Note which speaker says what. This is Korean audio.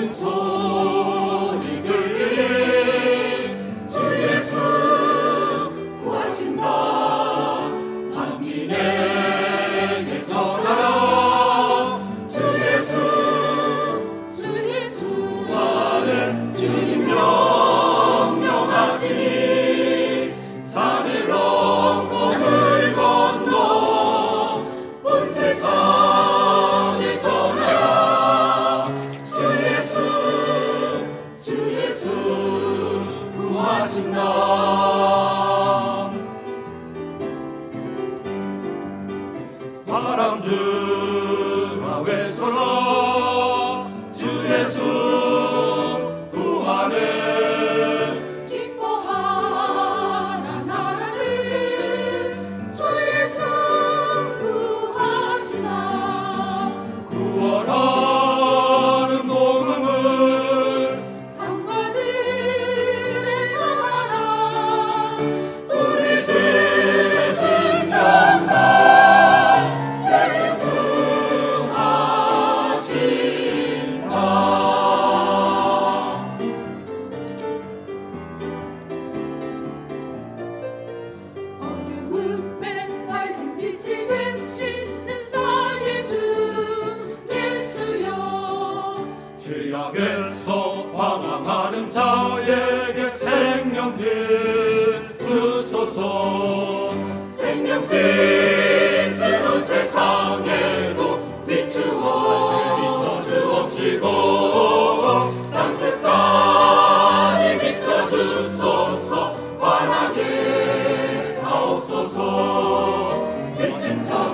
Speaker 1: with soul. 하신다.
Speaker 2: 바람들과 외쳐라
Speaker 1: 走，别牵强。